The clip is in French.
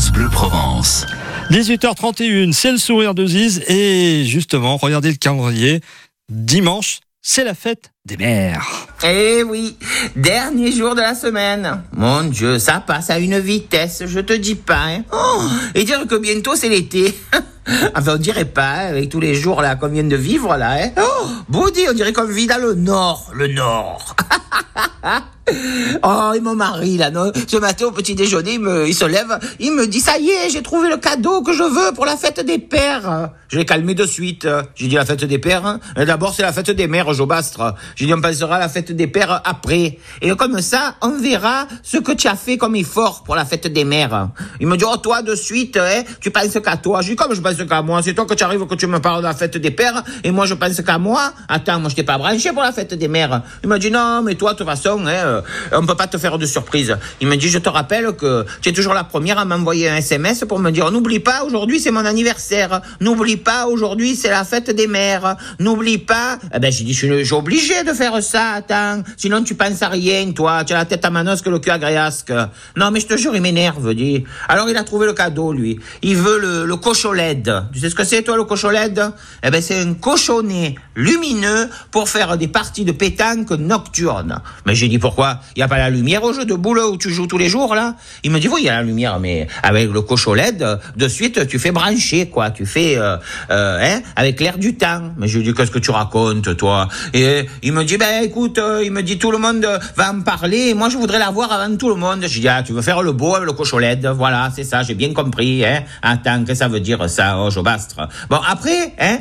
France Bleu Provence. 18h31, c'est le sourire de Ziz et justement, regardez le calendrier. Dimanche, c'est la fête des mères. Eh oui, dernier jour de la semaine. Mon Dieu, ça passe à une vitesse, je te dis pas. Hein. Oh, et dire que bientôt c'est l'été. enfin, on dirait pas, hein, avec tous les jours là qu'on vient de vivre là. Hein. Oh, Boudy, on dirait qu'on vit dans le nord, le nord. Oh, et mon mari, là, non ce matin au petit déjeuner, il, me, il se lève, il me dit, ça y est, j'ai trouvé le cadeau que je veux pour la fête des pères. Je l'ai calmé de suite. J'ai dit la fête des pères. hein. D'abord, c'est la fête des mères, Jobastre. J'ai dit, on pensera à la fête des pères après. Et comme ça, on verra ce que tu as fait comme effort pour la fête des mères. Il me dit, oh, toi, de suite, hein, tu penses qu'à toi. Je dis, comme je pense qu'à moi, c'est toi que tu arrives, que tu me parles de la fête des pères, et moi, je pense qu'à moi. Attends, moi, je t'ai pas branché pour la fête des mères. Il m'a dit, non, mais toi, de toute façon, hein, euh, on peut pas te faire de surprise. Il me dit, je te rappelle que tu es toujours la première à m'envoyer un SMS pour me dire, n'oublie pas, aujourd'hui, c'est mon anniversaire. N'oublie pas, aujourd'hui, c'est la fête des mères. N'oublie pas. Eh ben, j'ai dit, je suis obligé de faire ça, attends. Sinon, tu penses à rien, toi. Tu as la tête à manosque, le cul à gréasque. Non, mais je te jure, il m'énerve, dit. Alors, il a trouvé le cadeau, lui. Il veut le, le cochon LED. Tu sais ce que c'est, toi, le cochon LED? Eh ben, c'est un cochonnet lumineux pour faire des parties de pétanque nocturnes. Mais j'ai dit, pourquoi? Il y a pas la lumière au jeu de boules où tu joues tous les jours, là? Il me dit, oui, il y a la lumière, mais avec le cochon LED, de suite, tu fais brancher, quoi. Tu fais, euh, euh, hein, avec l'air du temps. Mais je lui dis, qu'est-ce que tu racontes, toi? Et il me dit, ben, écoute, euh, il me dit, tout le monde va en parler, moi, je voudrais la voir avant tout le monde. Je dis, ah, tu veux faire le beau avec le cochon LED? Voilà, c'est ça, j'ai bien compris, hein. Attends, qu'est-ce que ça veut dire, ça, oh, Jobastre? Bon, après, hein,